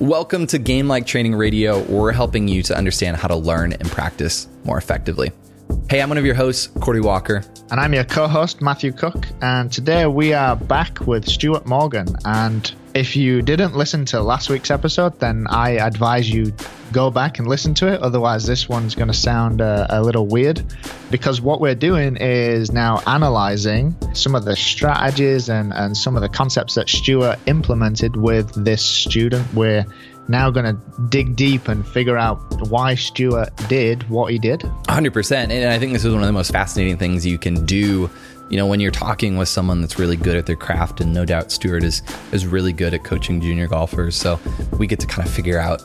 Welcome to Game Like Training Radio. We're helping you to understand how to learn and practice more effectively. Hey, I'm one of your hosts, Corey Walker. And I'm your co host, Matthew Cook. And today we are back with Stuart Morgan. And if you didn't listen to last week's episode, then I advise you go back and listen to it. Otherwise, this one's going to sound uh, a little weird because what we're doing is now analyzing some of the strategies and, and some of the concepts that Stuart implemented with this student. We're now going to dig deep and figure out why Stuart did what he did. 100%. And I think this is one of the most fascinating things you can do you know when you're talking with someone that's really good at their craft and no doubt Stuart is is really good at coaching junior golfers so we get to kind of figure out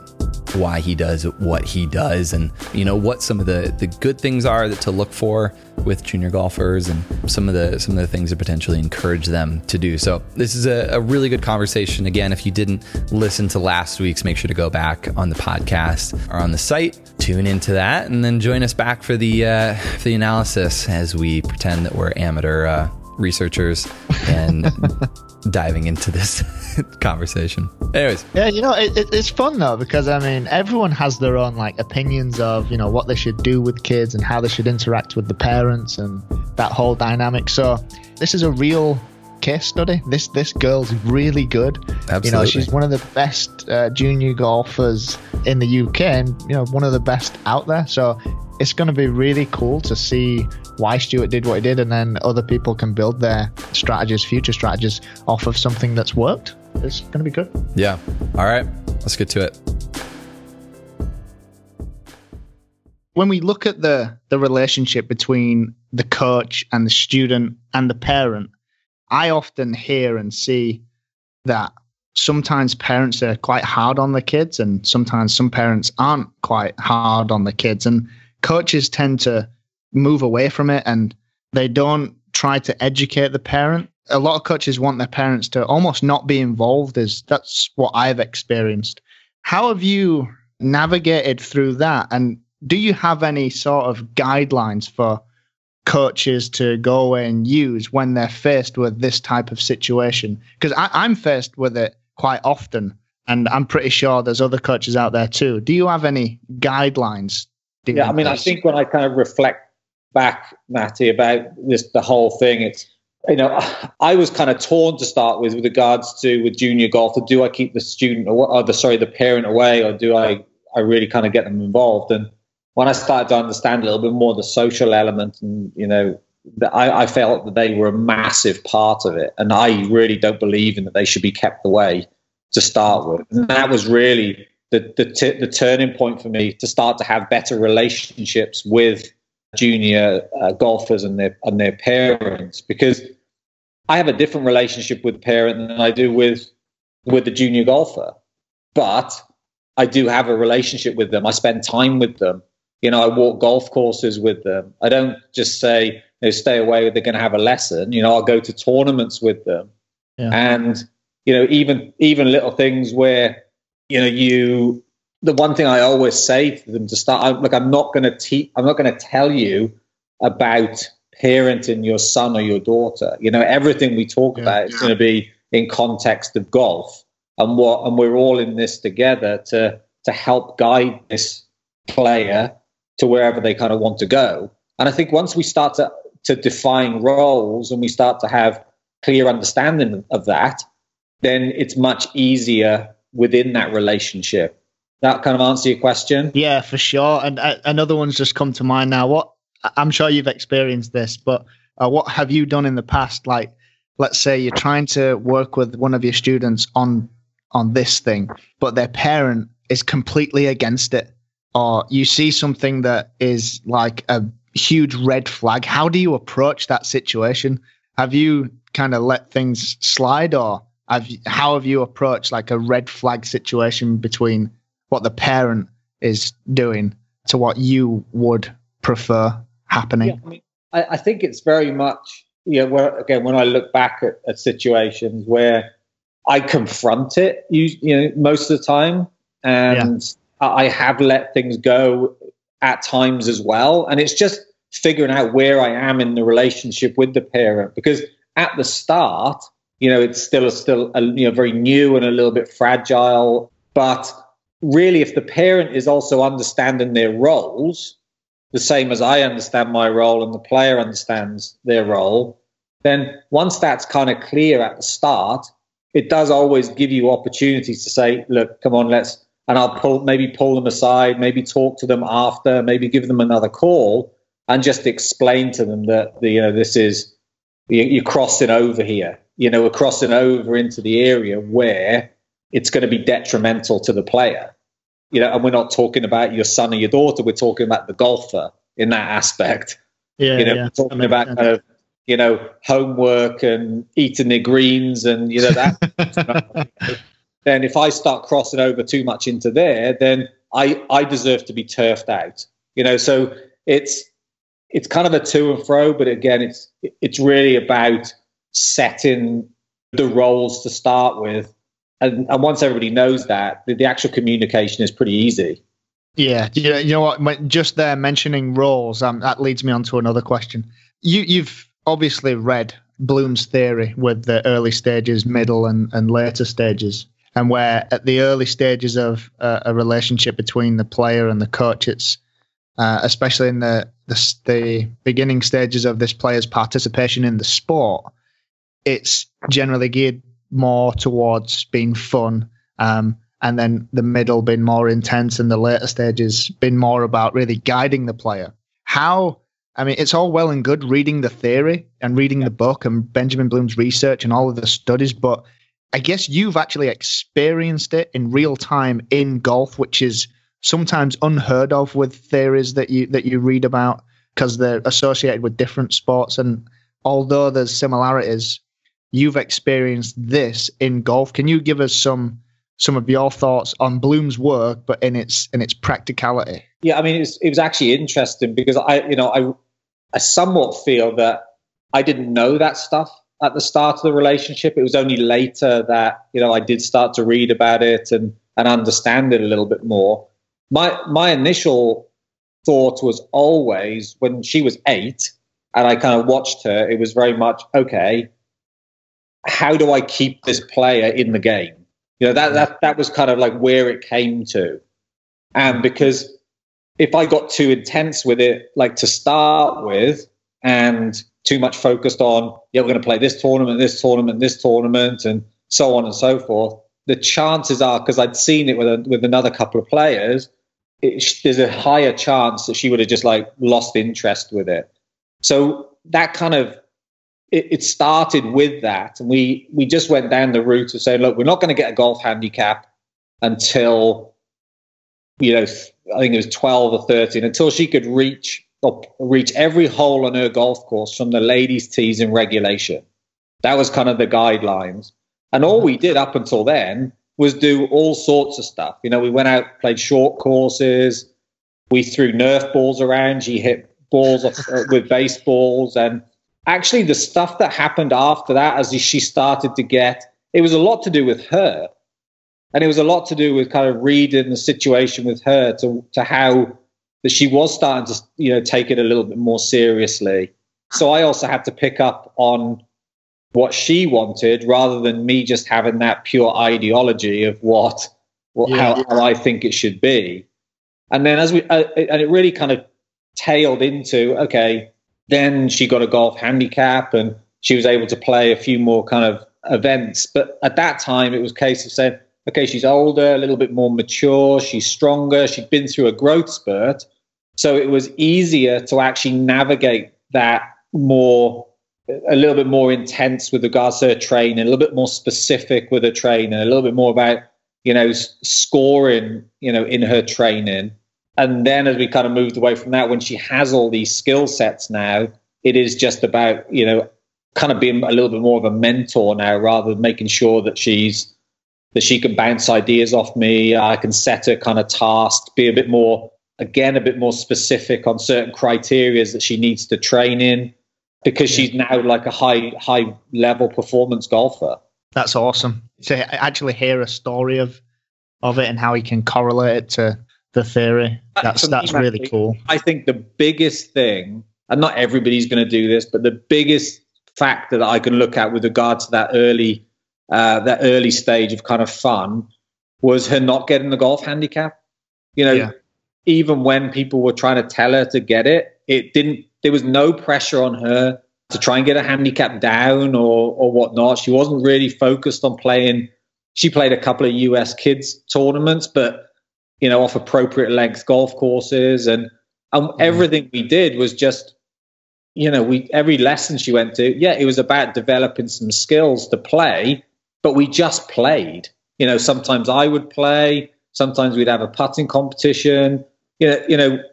why he does what he does. And you know what some of the the good things are that to look for with junior golfers and some of the some of the things to potentially encourage them to do. So this is a, a really good conversation. Again if you didn't listen to last week's make sure to go back on the podcast or on the site tune into that and then join us back for the uh, for the analysis as we pretend that we're amateur uh, researchers and diving into this conversation. Anyways, yeah, you know, it, it, it's fun though because I mean, everyone has their own like opinions of you know what they should do with kids and how they should interact with the parents and that whole dynamic. So this is a real case study. This this girl's really good. Absolutely. You know, she's one of the best uh, junior golfers in the UK, and you know, one of the best out there. So it's going to be really cool to see why Stuart did what he did, and then other people can build their strategies, future strategies, off of something that's worked. It's going to be good. Yeah. All right. Let's get to it. When we look at the the relationship between the coach and the student and the parent, I often hear and see that sometimes parents are quite hard on the kids, and sometimes some parents aren't quite hard on the kids, and coaches tend to move away from it and they don't try to educate the parent. A lot of coaches want their parents to almost not be involved is that's what I've experienced. How have you navigated through that? And do you have any sort of guidelines for coaches to go away and use when they're faced with this type of situation? Because I'm faced with it quite often, and I'm pretty sure there's other coaches out there too. Do you have any guidelines? Yeah, I mean, I think when I kind of reflect back, Matty, about this the whole thing. It's you know, I was kind of torn to start with with regards to with junior golf. Do I keep the student or, or the sorry the parent away, or do I I really kind of get them involved? And when I started to understand a little bit more the social element, and you know, I, I felt that they were a massive part of it, and I really don't believe in that they should be kept away to start with. And that was really the the, t- the turning point for me to start to have better relationships with junior uh, golfers and their and their parents because I have a different relationship with the parent than I do with with the junior golfer. But I do have a relationship with them. I spend time with them. You know, I walk golf courses with them. I don't just say, you know, stay away, they're going to have a lesson. You know, I'll go to tournaments with them. Yeah. And, you know, even even little things where, you know, you the one thing I always say to them to start, I'm, like, I'm not going to teach, I'm not going to tell you about parenting your son or your daughter. You know, everything we talk yeah, about is yeah. going to be in context of golf, and what, and we're all in this together to to help guide this player to wherever they kind of want to go. And I think once we start to to define roles and we start to have clear understanding of that, then it's much easier within that relationship that kind of answer your question? Yeah, for sure. And uh, another one's just come to mind now. What I'm sure you've experienced this, but uh, what have you done in the past? Like, let's say you're trying to work with one of your students on on this thing, but their parent is completely against it, or you see something that is like a huge red flag. How do you approach that situation? Have you kind of let things slide, or have how have you approached like a red flag situation between what the parent is doing to what you would prefer happening? Yeah, I, mean, I, I, think it's very much, you know, where, again, when I look back at, at situations where I confront it, you, you know, most of the time, and yeah. I have let things go at times as well. And it's just figuring out where I am in the relationship with the parent because at the start, you know, it's still a, still a, you know very new and a little bit fragile But really, if the parent is also understanding their roles, the same as I understand my role and the player understands their role, then once that's kind of clear at the start, it does always give you opportunities to say, look, come on, let's, and I'll pull, maybe pull them aside, maybe talk to them after, maybe give them another call and just explain to them that, the, you know, this is, you're crossing over here. You know, we're crossing over into the area where it's going to be detrimental to the player. You know, and we're not talking about your son or your daughter. We're talking about the golfer in that aspect. Yeah, you know, yeah. talking about kind of you know homework and eating their greens and you know that. then if I start crossing over too much into there, then I I deserve to be turfed out. You know, so it's it's kind of a to and fro, but again, it's it's really about setting the roles to start with, and, and once everybody knows that, the, the actual communication is pretty easy. Yeah, you know, you know what? Just there mentioning roles, um, that leads me on to another question. You you've obviously read Bloom's theory with the early stages, middle, and, and later stages, and where at the early stages of uh, a relationship between the player and the coach, it's uh, especially in the, the the beginning stages of this player's participation in the sport, it's generally geared more towards being fun. Um, and then the middle being more intense and the later stages being more about really guiding the player. How I mean, it's all well and good reading the theory and reading the book and Benjamin Bloom's research and all of the studies, but I guess you've actually experienced it in real time in golf, which is sometimes unheard of with theories that you that you read about because they're associated with different sports. And although there's similarities, you've experienced this in golf. Can you give us some some of your thoughts on Bloom's work, but in its in its practicality? Yeah, I mean, it was, it was actually interesting because I, you know, I I somewhat feel that I didn't know that stuff at the start of the relationship. It was only later that you know I did start to read about it and and understand it a little bit more. My my initial thought was always when she was eight and I kind of watched her. It was very much okay. How do I keep this player in the game? You know that that that was kind of like where it came to, and because if I got too intense with it, like to start with, and too much focused on, yeah, we're going to play this tournament, this tournament, this tournament, and so on and so forth. The chances are, because I'd seen it with a, with another couple of players, it, there's a higher chance that she would have just like lost interest with it. So that kind of it, it started with that, and we we just went down the route of saying, look, we're not going to get a golf handicap until you know I think it was 12 or 13 until she could reach up, reach every hole on her golf course from the ladies' tees in regulation. That was kind of the guidelines. And all we did up until then was do all sorts of stuff. You know, we went out, played short courses, we threw Nerf balls around, she hit balls uh, with baseballs. And actually, the stuff that happened after that, as she started to get, it was a lot to do with her and it was a lot to do with kind of reading the situation with her to to how that she was starting to you know take it a little bit more seriously. So I also had to pick up on what she wanted rather than me just having that pure ideology of what, what yeah. how, how, I think it should be. And then as we uh, and it really kind of tailed into okay, then she got a golf handicap and she was able to play a few more kind of events. But at that time, it was a case of saying okay, she's older, a little bit more mature, she's stronger, she'd been through a growth spurt. So it was easier to actually navigate that more, a little bit more intense with regards to her training, a little bit more specific with her training, a little bit more about, you know, scoring, you know, in her training. And then as we kind of moved away from that, when she has all these skill sets now, it is just about, you know, kind of being a little bit more of a mentor now rather than making sure that she's that she can bounce ideas off me. I can set her kind of task, be a bit more, again, a bit more specific on certain criteria that she needs to train in because she's now like a high, high level performance golfer. That's awesome. To actually hear a story of, of it and how he can correlate it to the theory. That's, that's me, really cool. I think the biggest thing, and not everybody's going to do this, but the biggest factor that I can look at with regard to that early uh, that early stage of kind of fun was her not getting the golf handicap. You know, Yeah. even when people were trying to tell her to get it, it didn't. There was no pressure on her to try and get a handicap down or or whatnot. She wasn't really focused on playing. She played a couple of U.S. kids tournaments, but you know, off appropriate length golf courses, and and mm-hmm. everything we did was just, you know, we every lesson she went to, yeah, it was about developing some skills to play, but we just played. You know, sometimes I would play, sometimes we'd have a putting competition. You know, you know,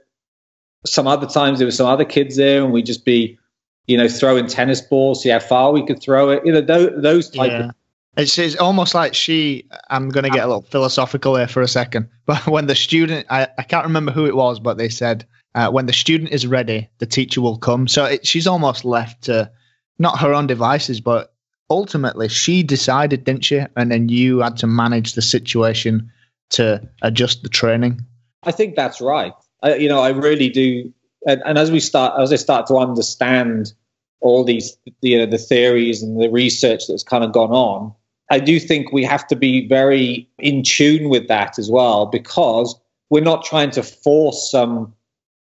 some other times there were some other kids there, and we'd just be, you know, throwing tennis balls, see how far we could throw it. You know, those, those type Yeah. of It's, it's almost like she. I'm going to get a little philosophical here for a second. But when the student, I, I can't remember who it was, but they said uh, when the student is ready, the teacher will come. So it, she's almost left to not her own devices, but ultimately she decided, didn't she? And then you had to manage the situation to adjust the training. I think that's right. I, you know, I really do. And, and as we start, as I start to understand all these, you know, the theories and the research that's kind of gone on, I do think we have to be very in tune with that as well, because we're not trying to force some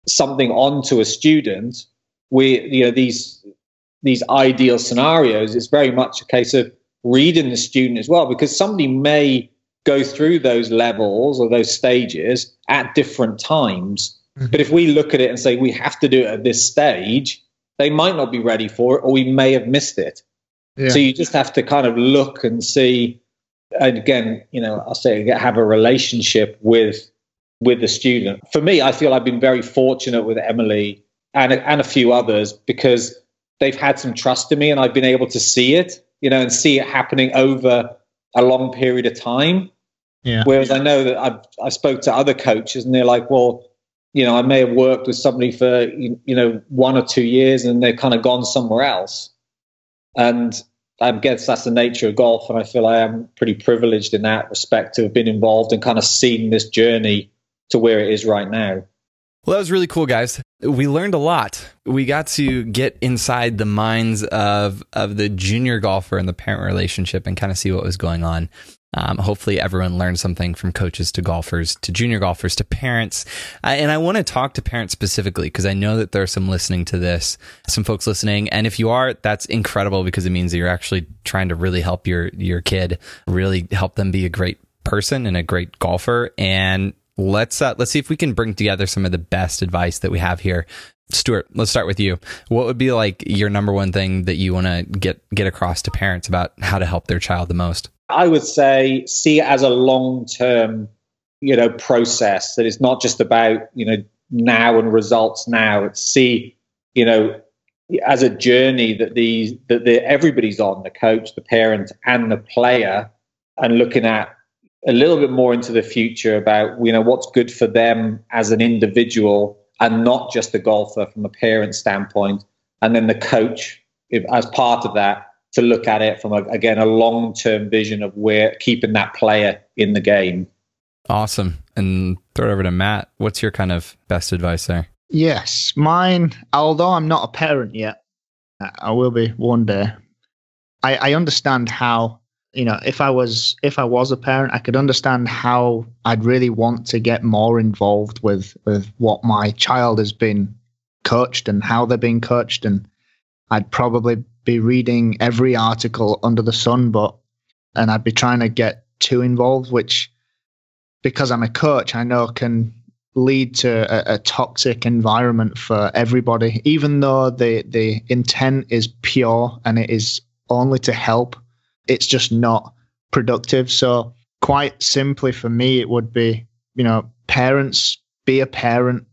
something onto a student. We, you know, these these ideal scenarios. It's very much a case of reading the student as well, because somebody may go through those levels or those stages at different times. Mhm. But if we look at it and say we have to do it at this stage, they might not be ready for it, or we may have missed it. Yeah. So you just have to kind of look and see. And again, you know, I'll say have a relationship with with the student. For me, I feel I've been very fortunate with Emily and and a few others because they've had some trust in me, and I've been able to see it, you know, and see it happening over a long period of time. Yeah. Whereas I know that I've, I spoke to other coaches and they're like, well, you know, I may have worked with somebody for, you know, one or two years and they're kind of gone somewhere else. And I guess that's the nature of golf. And I feel I am pretty privileged in that respect to have been involved and kind of seen this journey to where it is right now. Well, that was really cool, guys. We learned a lot. We got to get inside the minds of of the junior golfer and the parent relationship and kind of see what was going on. Um, hopefully, everyone learned something from coaches to golfers to junior golfers to parents. Uh, and I want to talk to parents specifically because I know that there are some listening to this, some folks listening. And if you are, that's incredible because it means that you're actually trying to really help your your kid, really help them be a great person and a great golfer. And let's uh, let's see if we can bring together some of the best advice that we have here. Stuart, let's start with you. What would be like your number one thing that you want to get get across to parents about how to help their child the most? I would say see it as a long term, you know, process that it's not just about, you know, now and results now. It's see, you know, as a journey that these that the everybody's on, the coach, the parent, and the player, and looking at a little bit more into the future about, you know, what's good for them as an individual and not just the golfer from a parent standpoint. And then the coach, if, as part of that, to look at it from a, again a long term vision of where keeping that player in the game. Awesome. And throw it over to Matt. What's your kind of best advice there? Yes, mine. Although I'm not a parent yet, I- I will be one day. I, I understand how you know if I was if I was a parent, I could understand how I'd really want to get more involved with with what my child has been coached and how they're being coached, and I'd probably be reading every article under the sun, but and I'd be trying to get too involved, which because I'm a coach, I know can lead to a, a, toxic environment for everybody, even though the the intent is pure and it is only to help. It's just not productive. So quite simply for me, it would be, you know, parents be a parent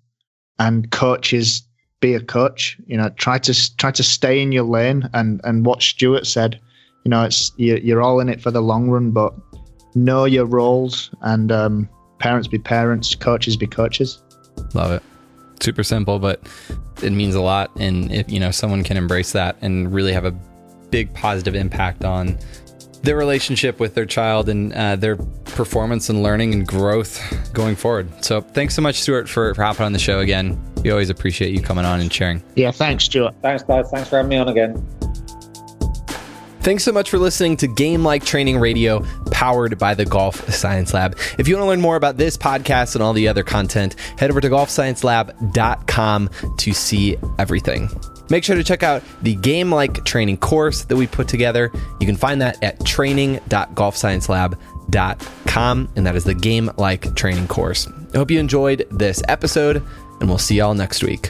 and coaches be a coach. You know, try to try to stay in your lane and and what Stuart said. You know, it's you, you're all in it for the long run, but know your roles and um, parents be parents, coaches be coaches. Love it. Super simple, but it means a lot. And if you know someone can embrace that and really have a big positive impact on their relationship with their child and uh, their performance and learning and growth going forward. So thanks so much, Stuart, for, for hopping on the show again. We always appreciate you coming on and sharing. Yeah, thanks, Stuart. Thanks, guys. Thanks for having me on again. Thanks so much for listening to Game Like Training Radio, powered by the Golf Science Lab. If you want to learn more about this podcast and all the other content, head over to golfsciencelab.com to see everything. Make sure to check out the Game Like Training course that we put together. You can find that at training.golfsciencelab.com, and that is the Game Like Training course. I hope you enjoyed this episode, and we'll see y'all next week.